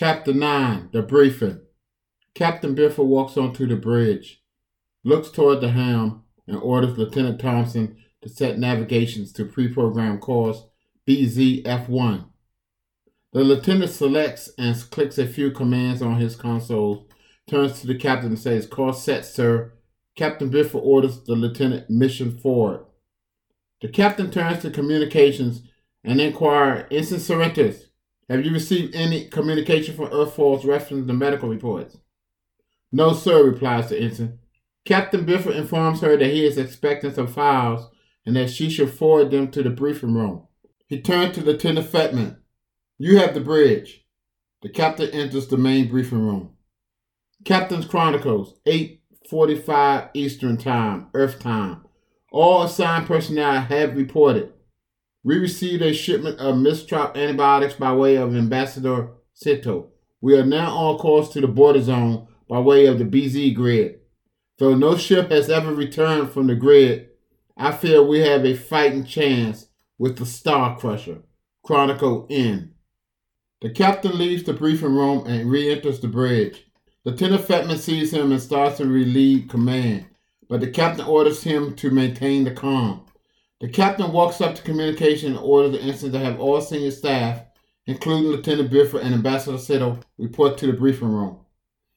Chapter 9 The Briefing. Captain Biffle walks onto the bridge, looks toward the helm, and orders Lieutenant Thompson to set navigations to pre programmed course BZF1. The lieutenant selects and clicks a few commands on his console, turns to the captain and says, Course set, sir. Captain Biffle orders the lieutenant mission forward. The captain turns to communications and inquires, Ensign Sorrentis, have you received any communication from Earth Force reference the medical reports? No, sir, replies the ensign. Captain Biffle informs her that he is expecting some files and that she should forward them to the briefing room. He turns to Lieutenant Fetman. You have the bridge. The captain enters the main briefing room. Captain's Chronicles, 8.45 Eastern Time, Earth Time. All assigned personnel have reported. We received a shipment of mistrop antibiotics by way of Ambassador Sito. We are now on course to the border zone by way of the BZ grid. Though no ship has ever returned from the grid, I feel we have a fighting chance with the Star Crusher. Chronicle N. The captain leaves the briefing room and re enters the bridge. Lieutenant Fetman sees him and starts to relieve command, but the captain orders him to maintain the calm. The captain walks up to communication and orders the ensign to have all senior staff, including Lieutenant Biffle and Ambassador Siddle, report to the briefing room.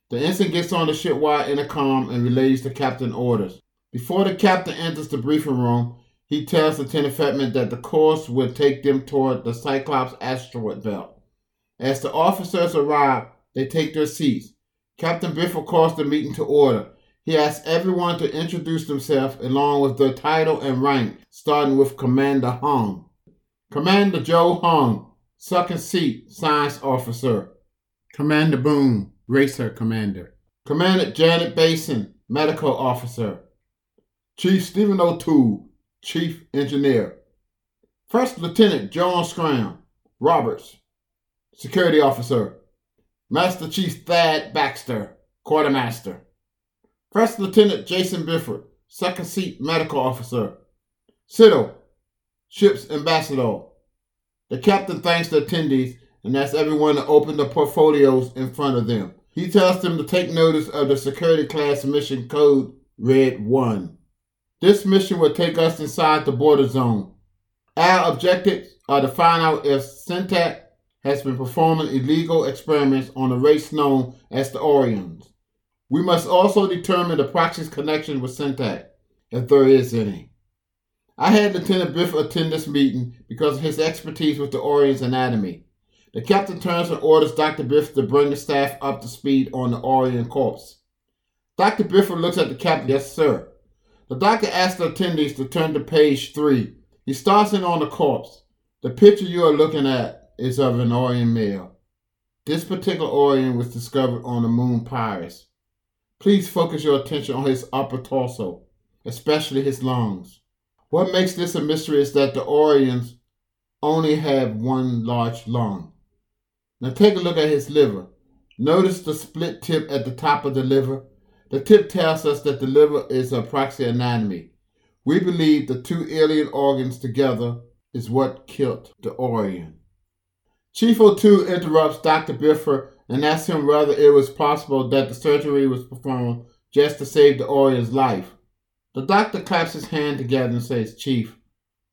The ensign gets on the shipwide intercom and relays the captain's orders. Before the captain enters the briefing room, he tells Lieutenant Fetman that the course will take them toward the Cyclops asteroid belt. As the officers arrive, they take their seats. Captain Biffle calls the meeting to order. He asked everyone to introduce themselves along with their title and rank, starting with Commander Hung. Commander Joe Hung, second seat, science officer. Commander Boone, Racer Commander. Commander Janet Basin, Medical Officer. Chief Stephen O'Toole, Chief Engineer. First Lieutenant John Scram, Roberts, Security Officer. Master Chief Thad Baxter, Quartermaster. First Lieutenant Jason Bifford, Second Seat Medical Officer. Siddle, Ship's Ambassador. The captain thanks the attendees and asks everyone to open the portfolios in front of them. He tells them to take notice of the security class mission code Red 1. This mission will take us inside the border zone. Our objectives are to find out if Syntac has been performing illegal experiments on a race known as the Orions. We must also determine the proxy's connection with Syntax, if there is any. I had Lieutenant Biff attend this meeting because of his expertise with the Orion's anatomy. The captain turns and orders Dr. Biff to bring the staff up to speed on the Orion corpse. Dr. Bifford looks at the captain. Yes, sir. The doctor asks the attendees to turn to page three. He starts in on the corpse. The picture you are looking at is of an Orion male. This particular Orion was discovered on the moon Pyrus. Please focus your attention on his upper torso, especially his lungs. What makes this a mystery is that the Orions only have one large lung. Now take a look at his liver. Notice the split tip at the top of the liver. The tip tells us that the liver is a proxy anatomy. We believe the two alien organs together is what killed the Orion. Chief O'Toole interrupts Dr. Biffer and asked him whether it was possible that the surgery was performed just to save the Orion's life. The doctor claps his hand together and says, Chief,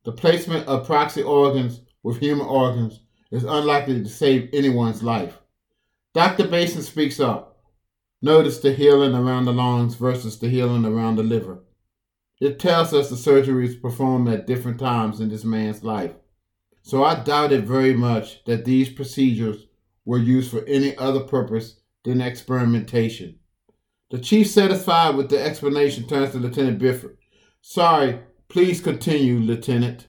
the placement of proxy organs with human organs is unlikely to save anyone's life. Dr. Basin speaks up. Notice the healing around the lungs versus the healing around the liver. It tells us the surgery is performed at different times in this man's life. So I doubt it very much that these procedures were used for any other purpose than experimentation. The chief, satisfied with the explanation, turns to Lieutenant Bifford. Sorry, please continue, Lieutenant.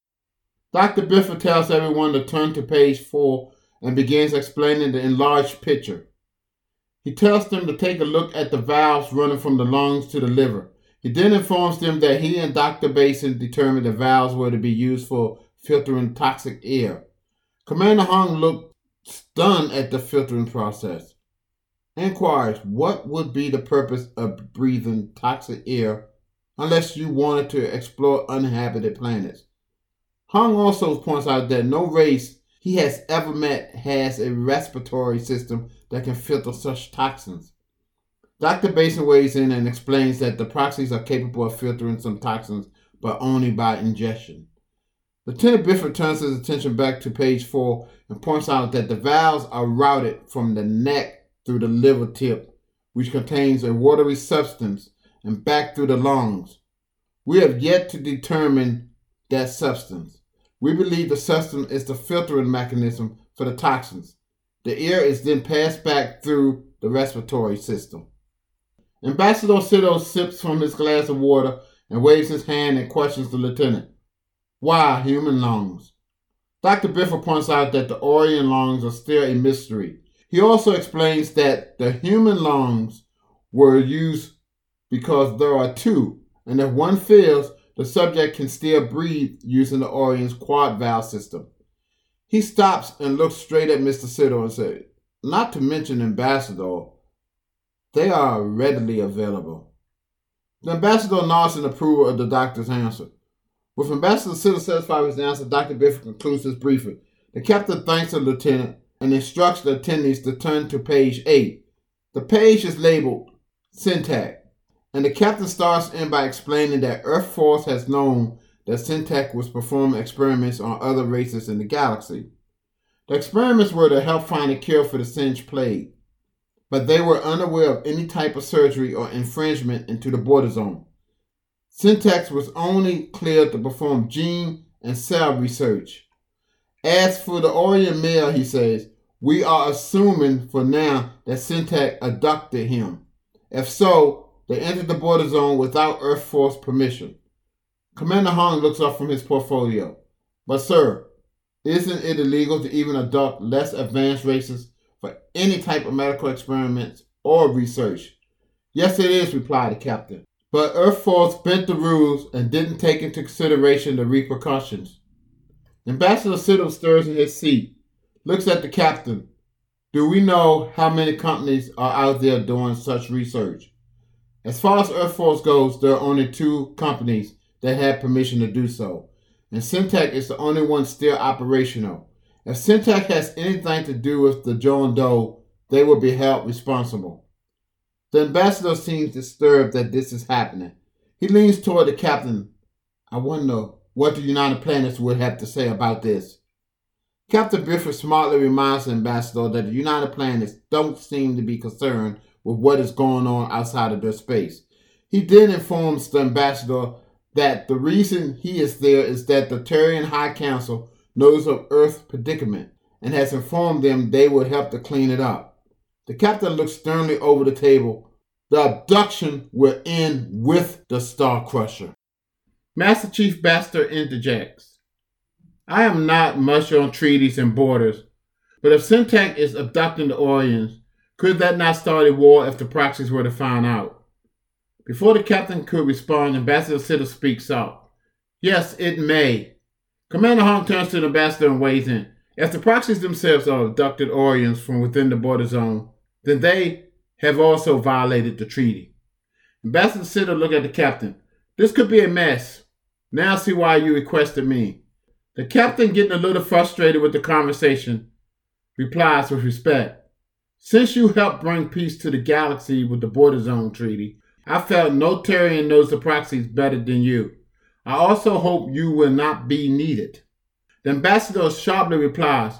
Dr. Bifford tells everyone to turn to page four and begins explaining the enlarged picture. He tells them to take a look at the valves running from the lungs to the liver. He then informs them that he and Dr. Basin determined the valves were to be used for filtering toxic air. Commander Hung looked stunned at the filtering process. Inquires what would be the purpose of breathing toxic air unless you wanted to explore uninhabited planets. Hung also points out that no race he has ever met has a respiratory system that can filter such toxins. Dr. Basin weighs in and explains that the proxies are capable of filtering some toxins, but only by ingestion. Lieutenant Bifford turns his attention back to page 4 and points out that the valves are routed from the neck through the liver tip, which contains a watery substance, and back through the lungs. We have yet to determine that substance. We believe the substance is the filtering mechanism for the toxins. The air is then passed back through the respiratory system. Ambassador Sido sips from his glass of water and waves his hand and questions the lieutenant. Why human lungs? Dr. Biffle points out that the Orion lungs are still a mystery. He also explains that the human lungs were used because there are two, and if one fails, the subject can still breathe using the Orion's quad valve system. He stops and looks straight at Mr. Siddle and says, Not to mention Ambassador, they are readily available. The ambassador nods in approval of the doctor's answer. With Ambassador Siddle satisfied with his answer, Dr. Bifford concludes his briefing. The captain thanks the lieutenant and instructs the attendees to turn to page 8. The page is labeled Syntac, and the captain starts in by explaining that Earth Force has known that Syntac was performing experiments on other races in the galaxy. The experiments were to help find a cure for the Singe plague, but they were unaware of any type of surgery or infringement into the border zone. Syntax was only cleared to perform gene and cell research. As for the Orion male, he says, we are assuming for now that Syntax abducted him. If so, they entered the border zone without Earth Force permission. Commander Hong looks up from his portfolio. But, sir, isn't it illegal to even abduct less advanced races for any type of medical experiments or research? Yes, it is, replied the captain. But Earth Force bent the rules and didn't take into consideration the repercussions. Ambassador Siddle stirs in his seat, looks at the captain. Do we know how many companies are out there doing such research? As far as Earth Force goes, there are only two companies that have permission to do so, and Syntac is the only one still operational. If Syntac has anything to do with the John Doe, they will be held responsible. The ambassador seems disturbed that this is happening. He leans toward the captain. I wonder what the United Planets would have to say about this. Captain Bifford smartly reminds the ambassador that the United Planets don't seem to be concerned with what is going on outside of their space. He then informs the ambassador that the reason he is there is that the Turian High Council knows of Earth's predicament and has informed them they would help to clean it up. The captain looks sternly over the table. The abduction will end with the Star Crusher. Master Chief Baxter interjects. I am not much on treaties and borders, but if Syntac is abducting the Orions, could that not start a war if the proxies were to find out? Before the captain could respond, Ambassador Siddle speaks up. Yes, it may. Commander Hong turns to the ambassador and weighs in. If the proxies themselves are abducted Orions from within the border zone, then they have also violated the treaty. Ambassador Siddle looked at the captain. This could be a mess. Now see why you requested me. The captain, getting a little frustrated with the conversation, replies with respect. Since you helped bring peace to the galaxy with the Border Zone Treaty, I felt no Turian knows the proxies better than you. I also hope you will not be needed. The ambassador sharply replies,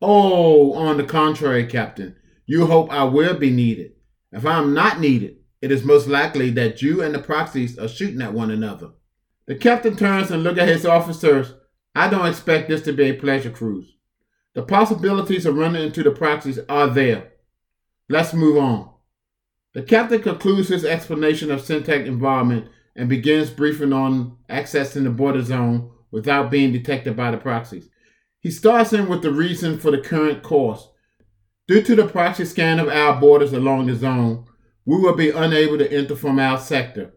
Oh, on the contrary, Captain, you hope I will be needed. If I am not needed, it is most likely that you and the proxies are shooting at one another. The captain turns and looks at his officers. I don't expect this to be a pleasure cruise. The possibilities of running into the proxies are there. Let's move on. The captain concludes his explanation of Syntac involvement and begins briefing on accessing the border zone without being detected by the proxies. He starts in with the reason for the current course. Due to the proxy scan of our borders along the zone, we will be unable to enter from our sector.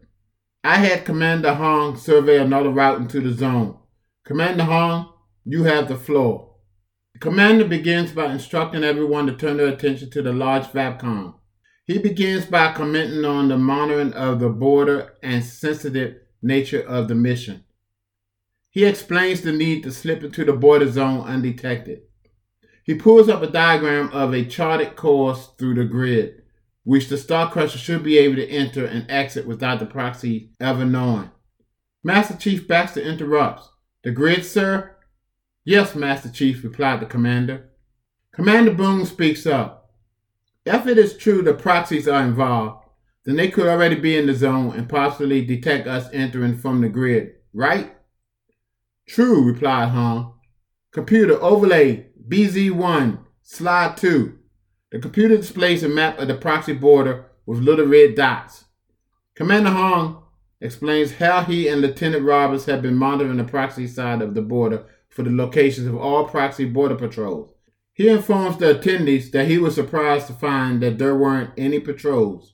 I had Commander Hong survey another route into the zone. Commander Hong, you have the floor. The commander begins by instructing everyone to turn their attention to the large VAPCOM. He begins by commenting on the monitoring of the border and sensitive nature of the mission. He explains the need to slip into the border zone undetected. He pulls up a diagram of a charted course through the grid, which the Star Crusher should be able to enter and exit without the proxy ever knowing. Master Chief Baxter interrupts. The grid, sir? Yes, Master Chief, replied the commander. Commander Boone speaks up. If it is true the proxies are involved, then they could already be in the zone and possibly detect us entering from the grid, right? True, replied Han. Computer overlay BZ1, slide 2. The computer displays a map of the proxy border with little red dots. Commander Hong explains how he and Lieutenant Roberts have been monitoring the proxy side of the border for the locations of all proxy border patrols. He informs the attendees that he was surprised to find that there weren't any patrols.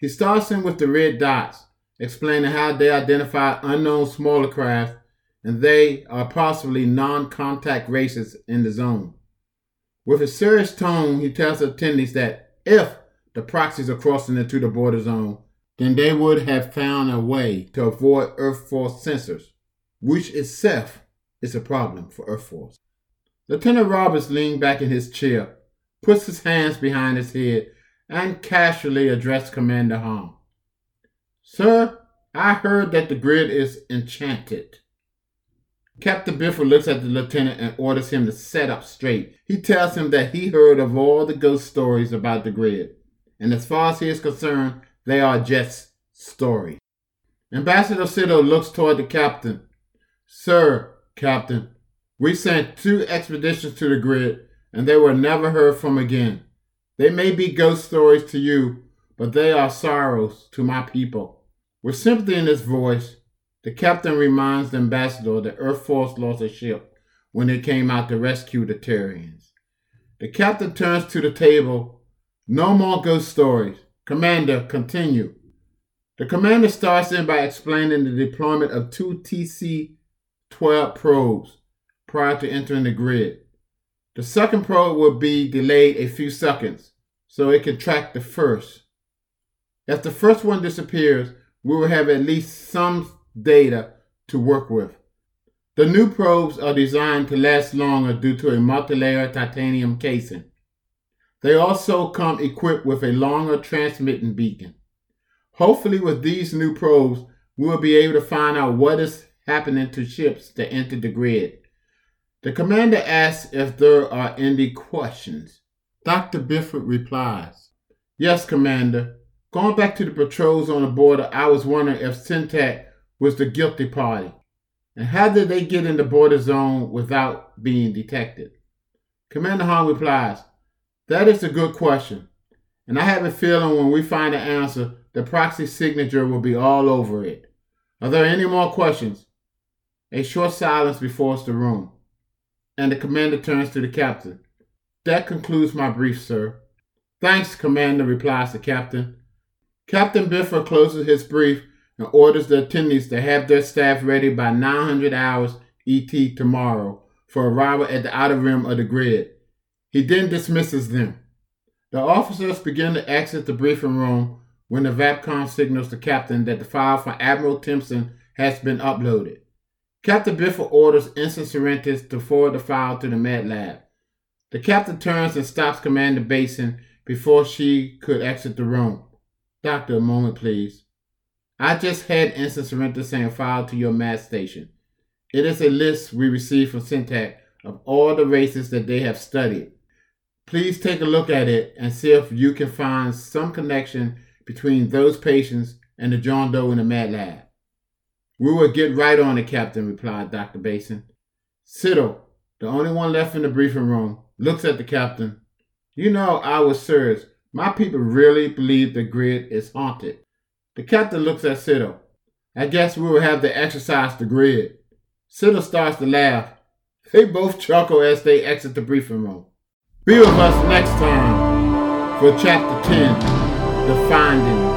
He starts in with the red dots, explaining how they identify unknown smaller craft and they are possibly non contact races in the zone. With a serious tone, he tells the attendees that if the proxies are crossing into the border zone, then they would have found a way to avoid Earth Force sensors, which itself is a problem for Earth Force. Lieutenant Roberts leaned back in his chair, puts his hands behind his head, and casually addressed Commander Hong. Sir, I heard that the grid is enchanted. Captain Biffle looks at the lieutenant and orders him to set up straight. He tells him that he heard of all the ghost stories about the grid, and as far as he is concerned, they are just stories. Ambassador Sido looks toward the captain. Sir, Captain, we sent two expeditions to the grid, and they were never heard from again. They may be ghost stories to you, but they are sorrows to my people. With sympathy in his voice, the captain reminds the ambassador that Earth Force lost a ship when they came out to rescue the Turians. The captain turns to the table. No more ghost stories. Commander, continue. The commander starts in by explaining the deployment of two TC 12 probes prior to entering the grid. The second probe will be delayed a few seconds so it can track the first. If the first one disappears, we will have at least some data to work with. The new probes are designed to last longer due to a multilayer titanium casing. They also come equipped with a longer transmitting beacon. Hopefully, with these new probes, we will be able to find out what is happening to ships that enter the grid. The commander asks if there are any questions. Dr. Bifford replies, Yes, Commander. Going back to the patrols on the border, I was wondering if Syntac was the guilty party. And how did they get in the border zone without being detected? Commander Hong replies, That is a good question. And I have a feeling when we find the answer, the proxy signature will be all over it. Are there any more questions? A short silence before the room and the commander turns to the captain. That concludes my brief, sir. Thanks, Commander, replies the captain. Captain Biffer closes his brief and orders the attendees to have their staff ready by 900 hours ET tomorrow for arrival at the outer rim of the grid. He then dismisses them. The officers begin to exit the briefing room when the VAPCOM signals the captain that the file from Admiral Timpson has been uploaded. Captain Biffle orders Ensign Sorrentis to forward the file to the med lab. The captain turns and stops Commander Basin before she could exit the room. Doctor, a moment, please. I just had instant send a file to your med station. It is a list we received from Syntac of all the races that they have studied. Please take a look at it and see if you can find some connection between those patients and the John Doe in the med lab. We will get right on it, Captain, replied Dr. Basin. Siddle, the only one left in the briefing room, looks at the captain. You know, I was serious. my people really believe the grid is haunted. The captain looks at Siddle. I guess we will have to exercise the grid. Siddle starts to laugh. They both chuckle as they exit the briefing room. Be with us next time for Chapter 10 The Finding